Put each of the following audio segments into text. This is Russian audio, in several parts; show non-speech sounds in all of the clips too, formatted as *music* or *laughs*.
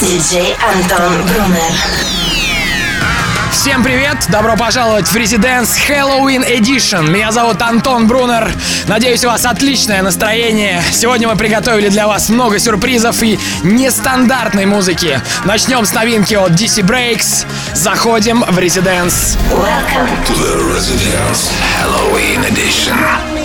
Диджей Антон Брунер. Всем привет! Добро пожаловать в Residence Halloween Edition. Меня зовут Антон Брунер. Надеюсь, у вас отличное настроение. Сегодня мы приготовили для вас много сюрпризов и нестандартной музыки. Начнем с новинки от DC Breaks. Заходим в Residence. Welcome to the Residence Halloween Edition.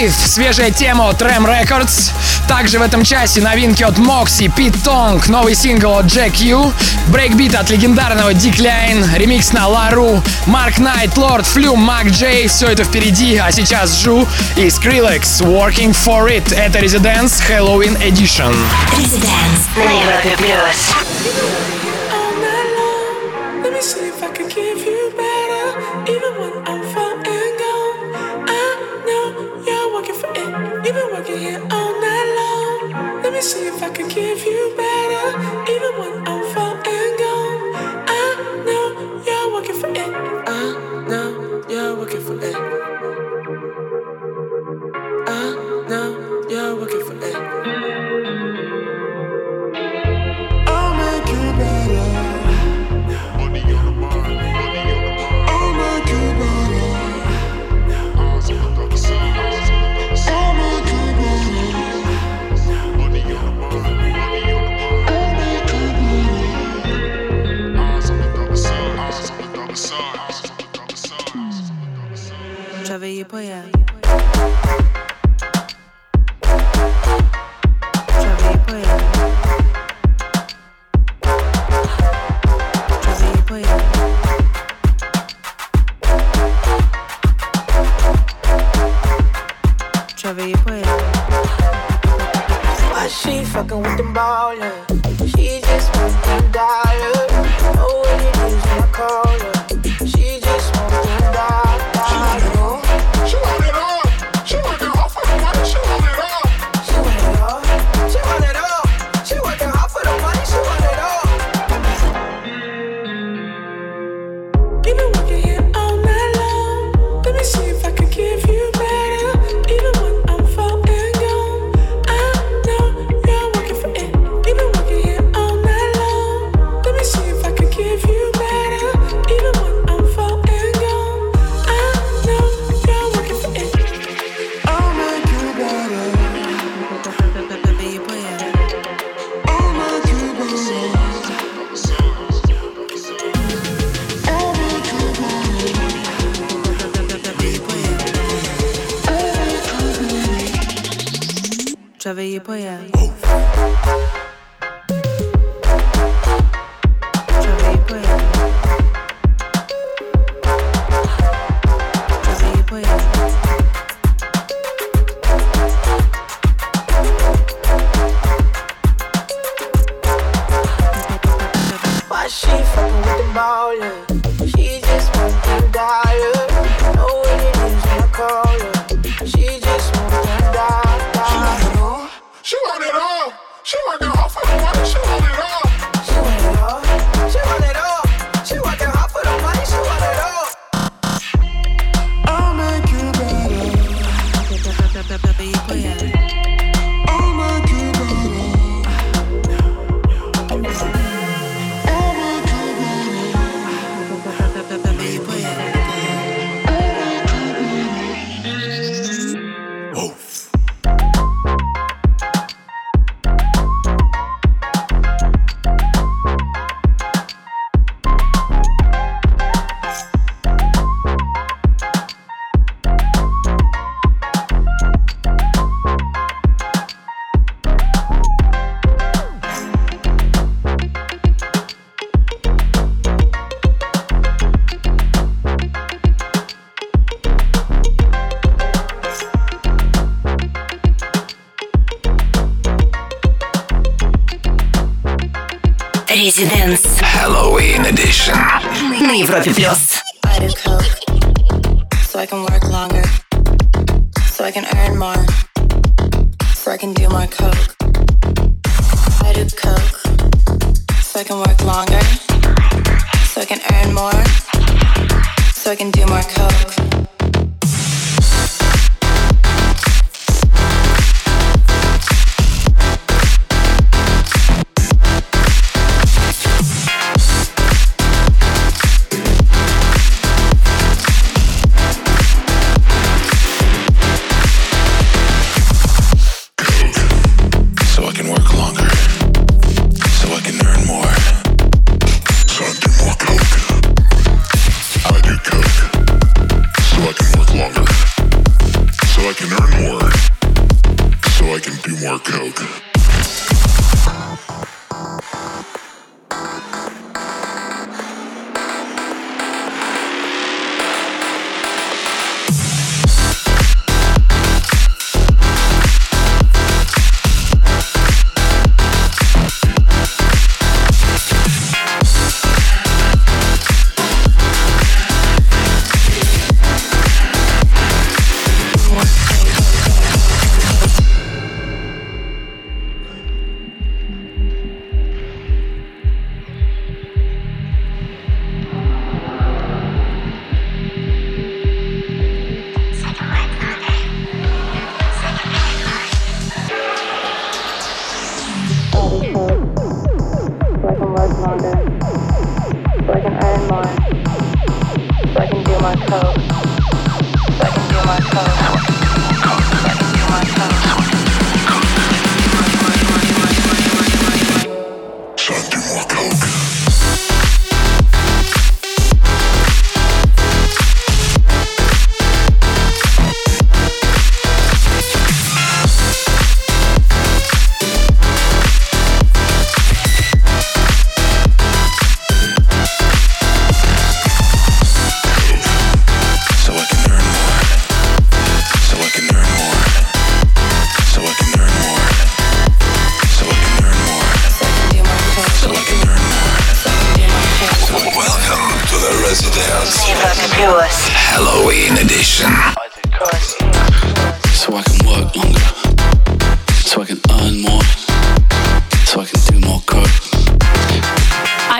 Breathe, свежая тема от Ram Records. Также в этом часе новинки от Moxie, Pete Tong, новый сингл от Jack U, брейкбит от легендарного Deekline, ремикс на Лару, Mark Knight, Lorde, Flume, MAKJ, все это впереди, а сейчас ZHU и Skrillex, Working For It. Это Residence Halloween Edition. Residence.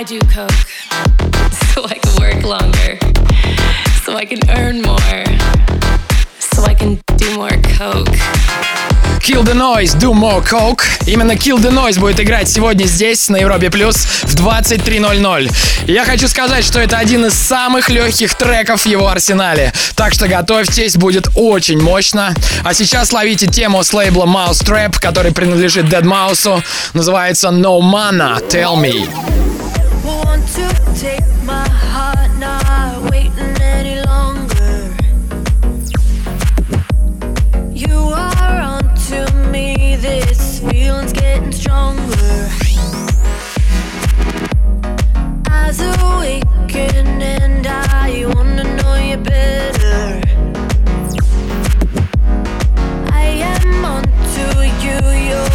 I do coke. *laughs* So I can work longer. So I can earn more. So I can do more coke. Kill the Noise, Do More Coke. Именно Kill the Noise будет играть сегодня здесь, на Европе Плюс, в 23.00. Я хочу сказать, что это один из самых легких треков в его арсенале. Так что готовьтесь, будет очень мощно. А сейчас ловите тему с лейбла Mouse Trap, который принадлежит Dead Mouse. Называется No Mana, Tell Me. Want to take my heart, not waiting any longer. You are onto me, this feeling's getting stronger. And I wanna know you better. I am onto you, you're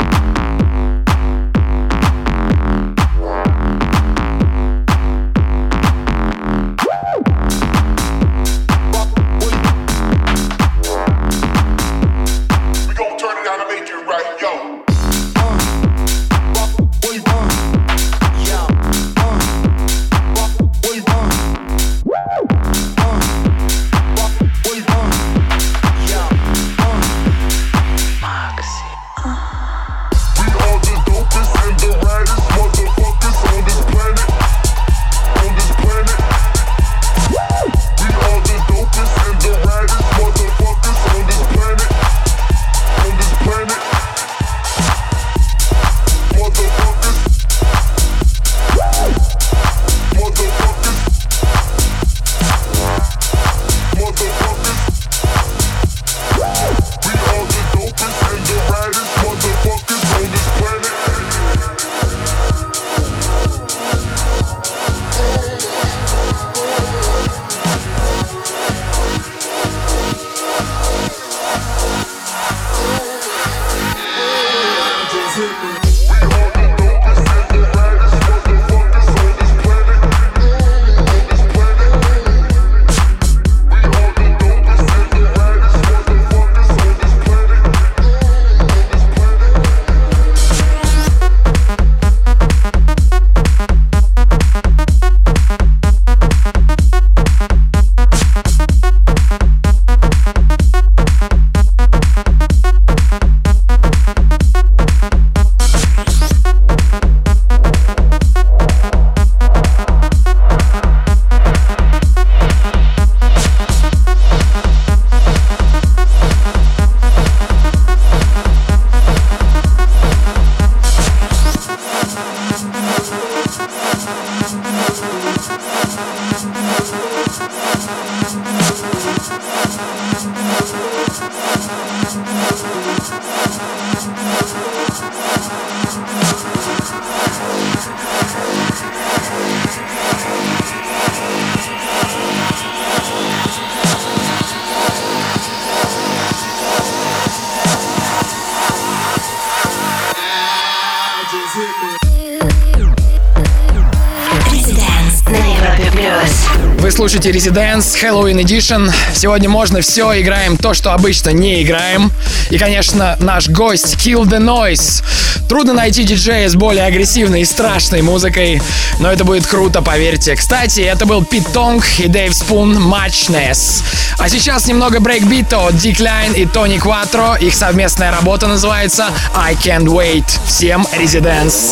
Вы слушаете Residence Halloween Edition. Сегодня можно все, играем то, что обычно не играем. И, конечно, наш гость Kill the Noise. Трудно найти диджея с более агрессивной и страшной музыкой, но это будет круто, поверьте. Кстати, это был Пит Тонг и Дэйв Спун Matchness. А сейчас немного брейкбита от Decline и Тони Кватро. Их совместная работа называется I Can't Wait. Всем Residence.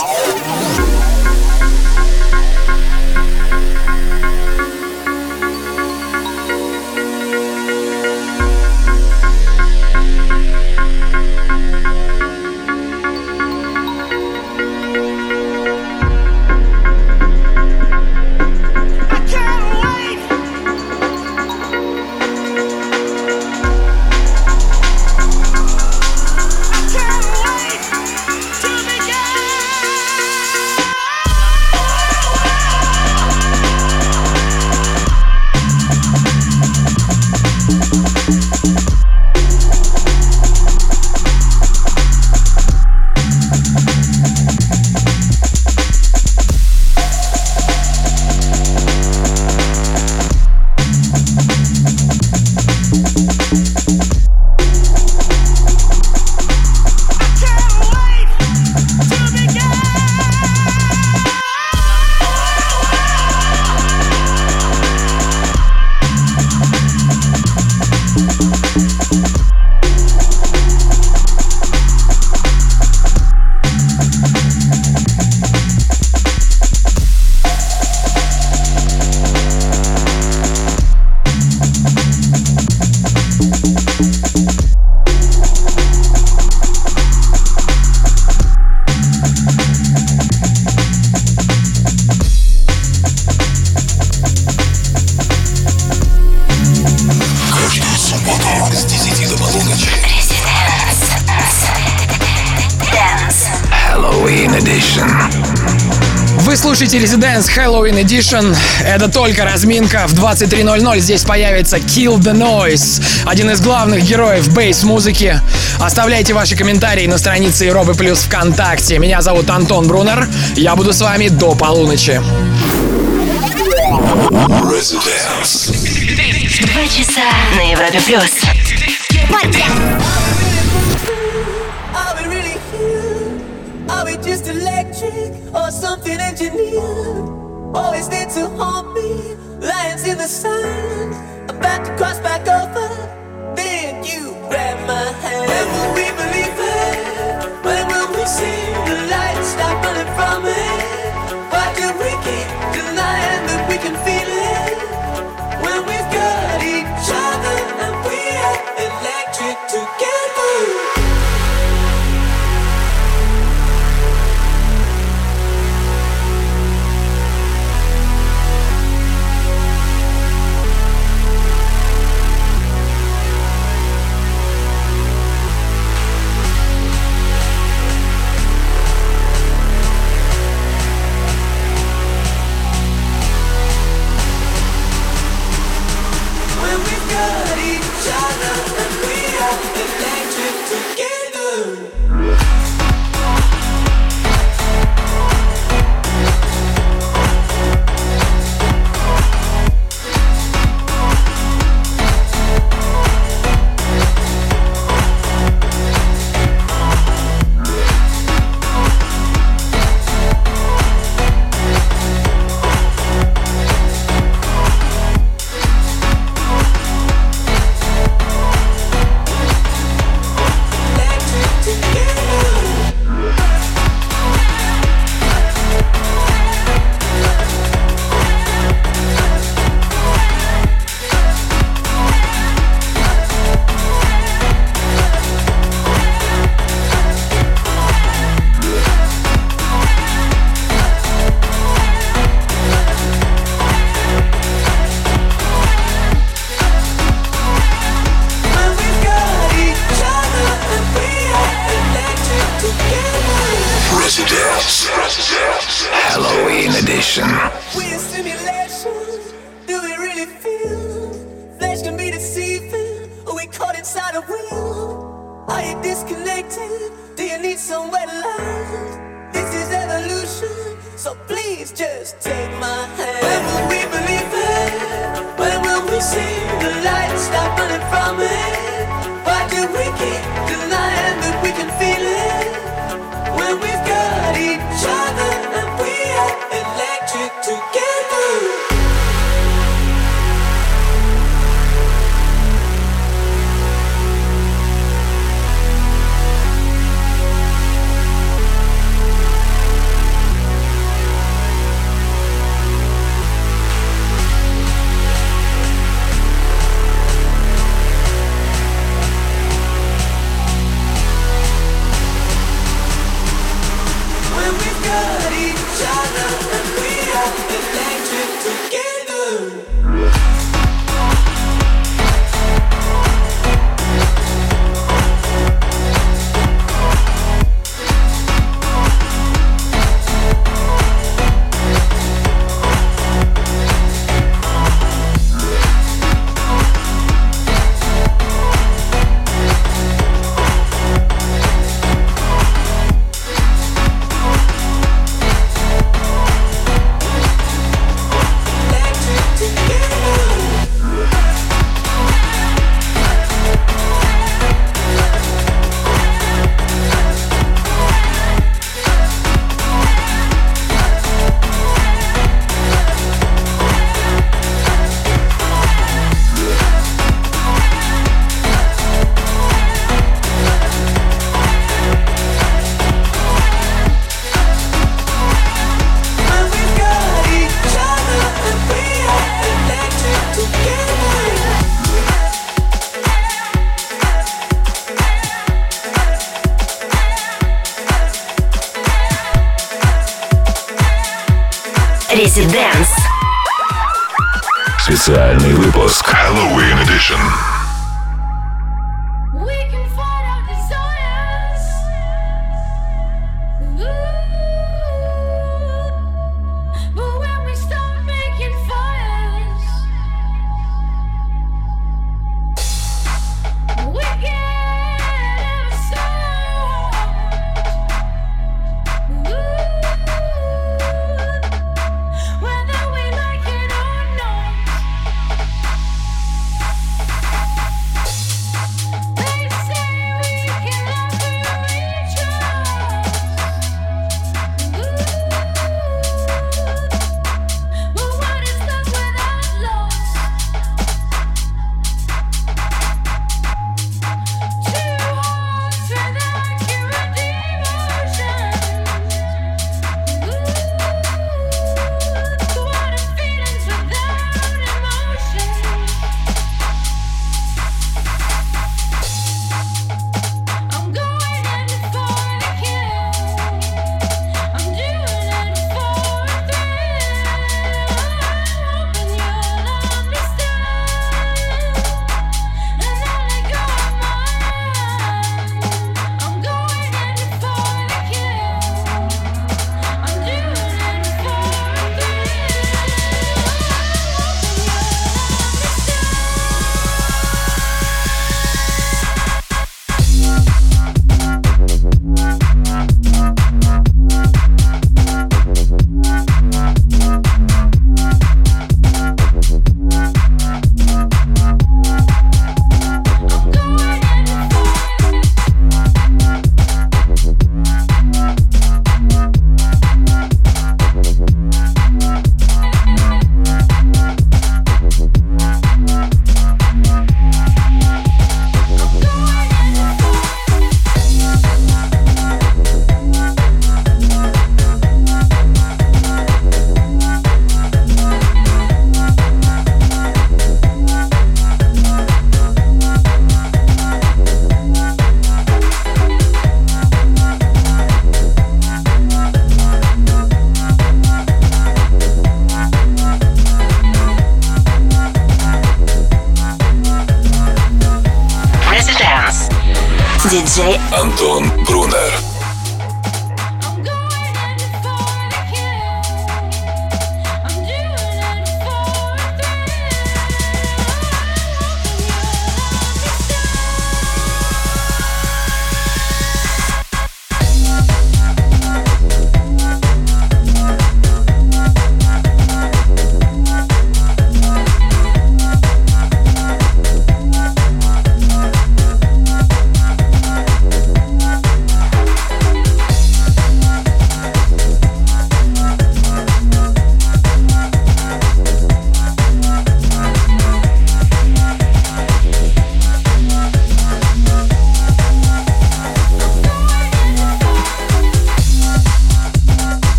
Слушаете Residence Halloween Edition. Это только разминка. В 23.00 здесь появится Kill the Noise, один из главных героев бейс-музыки. Оставляйте ваши комментарии на странице Европы Плюс ВКонтакте. Меня зовут Антон Брунер. Я буду с вами до полуночи. Два часа на Европе Плюс.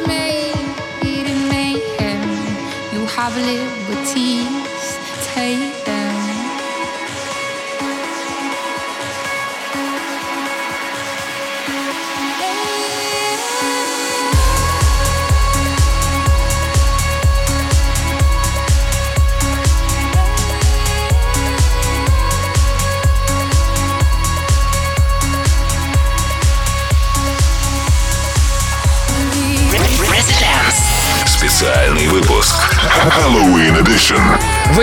made in mayhem. You have liberty.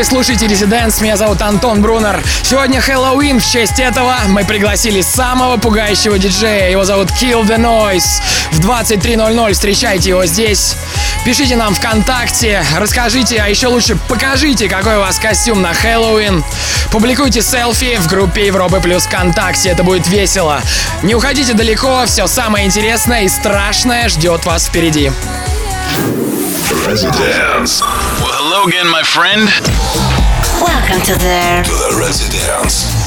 Вы слушаете Residents, меня зовут Антон Брунер. Сегодня Хэллоуин, в честь этого мы пригласили самого пугающего диджея. Его зовут Kill the Noise. В 23.00 встречайте его здесь. Пишите нам ВКонтакте, расскажите, а еще лучше покажите, какой у вас костюм на Хэллоуин. Публикуйте селфи в группе Европы Плюс ВКонтакте, это будет весело. Не уходите далеко, все самое интересное и страшное ждет вас впереди. Residence. Well, again, my friend. Welcome to the, to the Residence.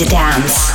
to dance.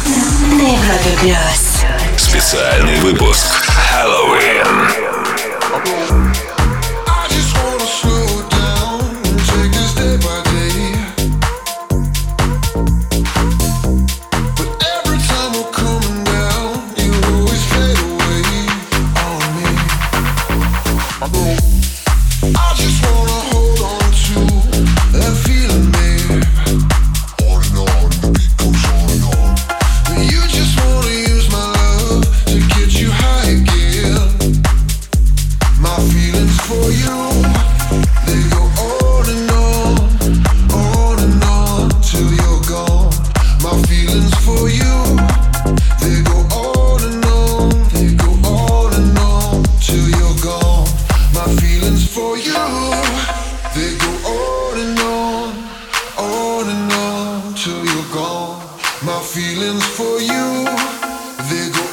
Till. My feelings for you, they go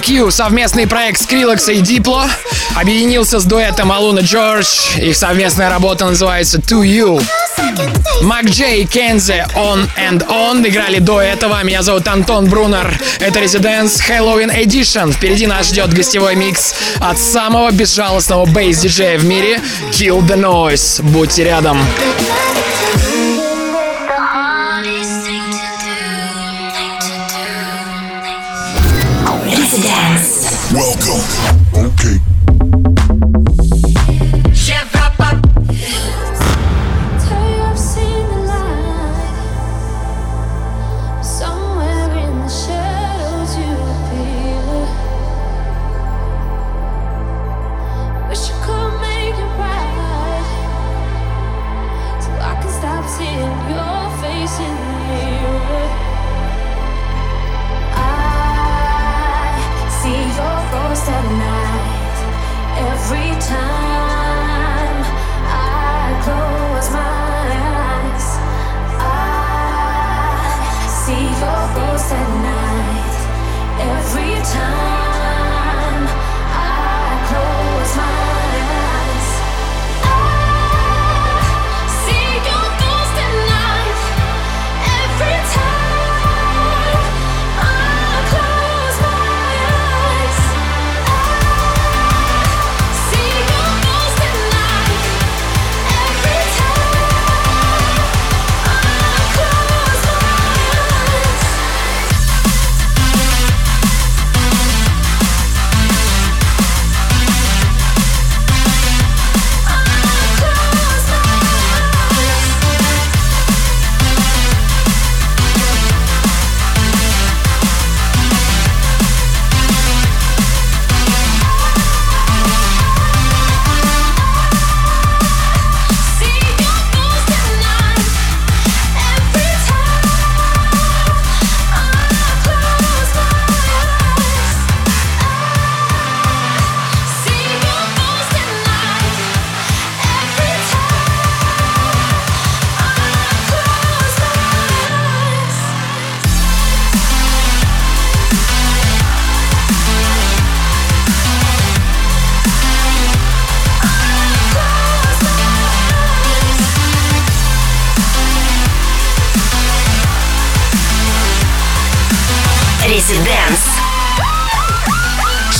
Q, совместный проект Skrillex и Diplo, объединился с дуэтом Алуна Джордж. Их совместная работа называется To You. Мак Джей и Кензе On and On играли до этого. Меня зовут Антон Брунер. Это Residence Halloween Edition. Впереди нас ждет гостевой микс от самого безжалостного бейс-диджея в мире Kill the Noise. Будьте рядом. Welcome.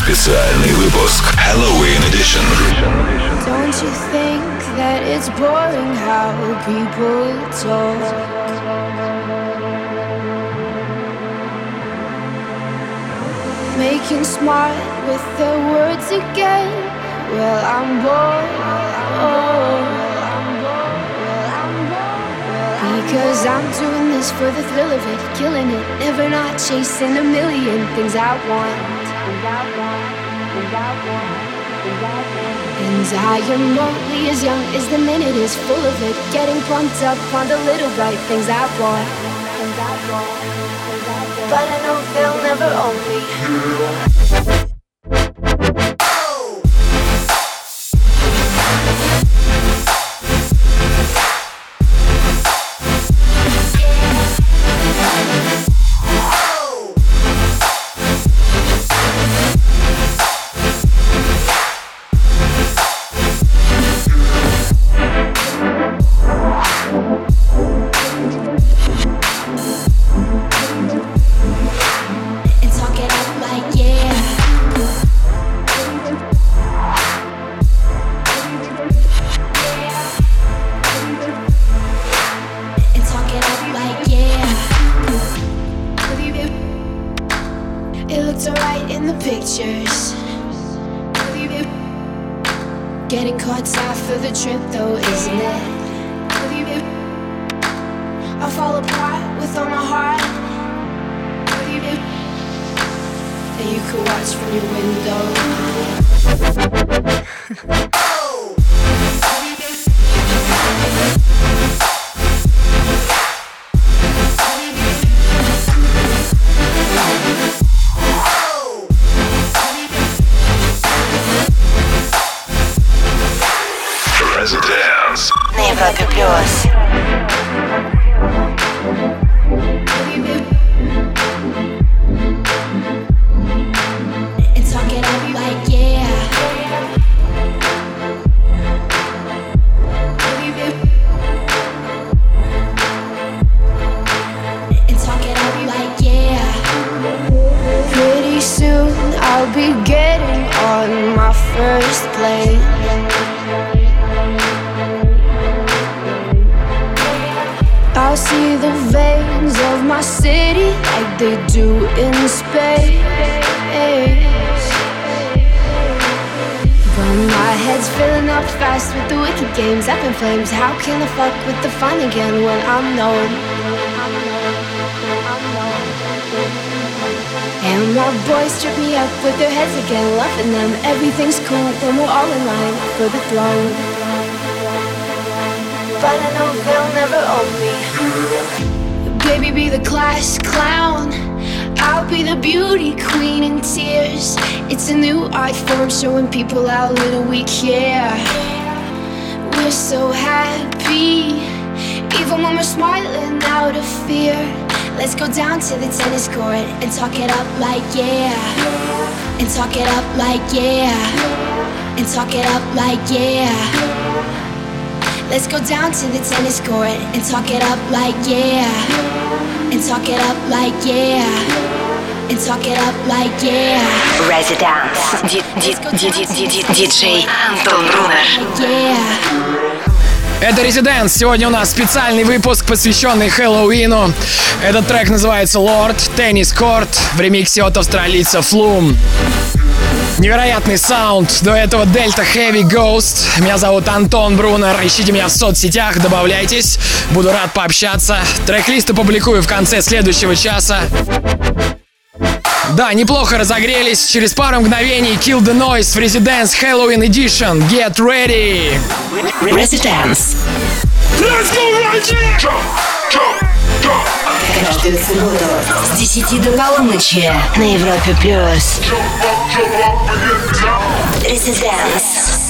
Специальный выпуск Halloween Edition. Don't you think that it's boring how people talk? Making smart with the words again. Well, I'm bored. Because I'm doing this for the thrill of it, killing it, never not chasing a million things I want. And I am only as young as the minute is full of it. Getting pumped up on the little bright things I want. But I know they'll never own me. Getting caught half of the trip though, isn't it? I fall apart with all my heart. And you could watch from your window. *laughs* Cadê o pior? Do in space. But my head's filling up fast with the wicked games up in flames. How can I fuck with the fun again when I'm known? And my boys trip me up with their heads again, loving them. Everything's cool when we're all in line for the throne. But I know they'll never own me. *sighs* Baby, be the class clown. I'll be the beauty queen in tears. It's a new art form showing people how little we care. We're so happy, even when we're smiling out of fear. Let's go down to the tennis court and talk it up like yeah. And talk it up like yeah. And talk it up like yeah. Let's go down to the tennis court and talk it up like yeah. And talk it up like yeah. And talk it up like yeah. Residence. Ди- ди- ди- ди- ди- ди- Диджей Антон Брунер. Yeah. Это Резиденс. Сегодня у нас специальный выпуск, посвященный Хэллоуину. Этот трек называется Lord Tennis Court в ремиксе от австралийца Flume. Невероятный саунд. До этого Delta Heavy Ghost. Меня зовут Антон Брунер. Ищите меня в соцсетях, добавляйтесь. Буду рад пообщаться. Трек-лист опубликую в конце следующего часа. Да, неплохо разогрелись. Через пару мгновений Kill the Noise в Residence Halloween Edition. Get ready! Residence. Let's go right there! Jump, jump, jump, Каждую субботу с 10 до полуночи на Европе плюс. Residence.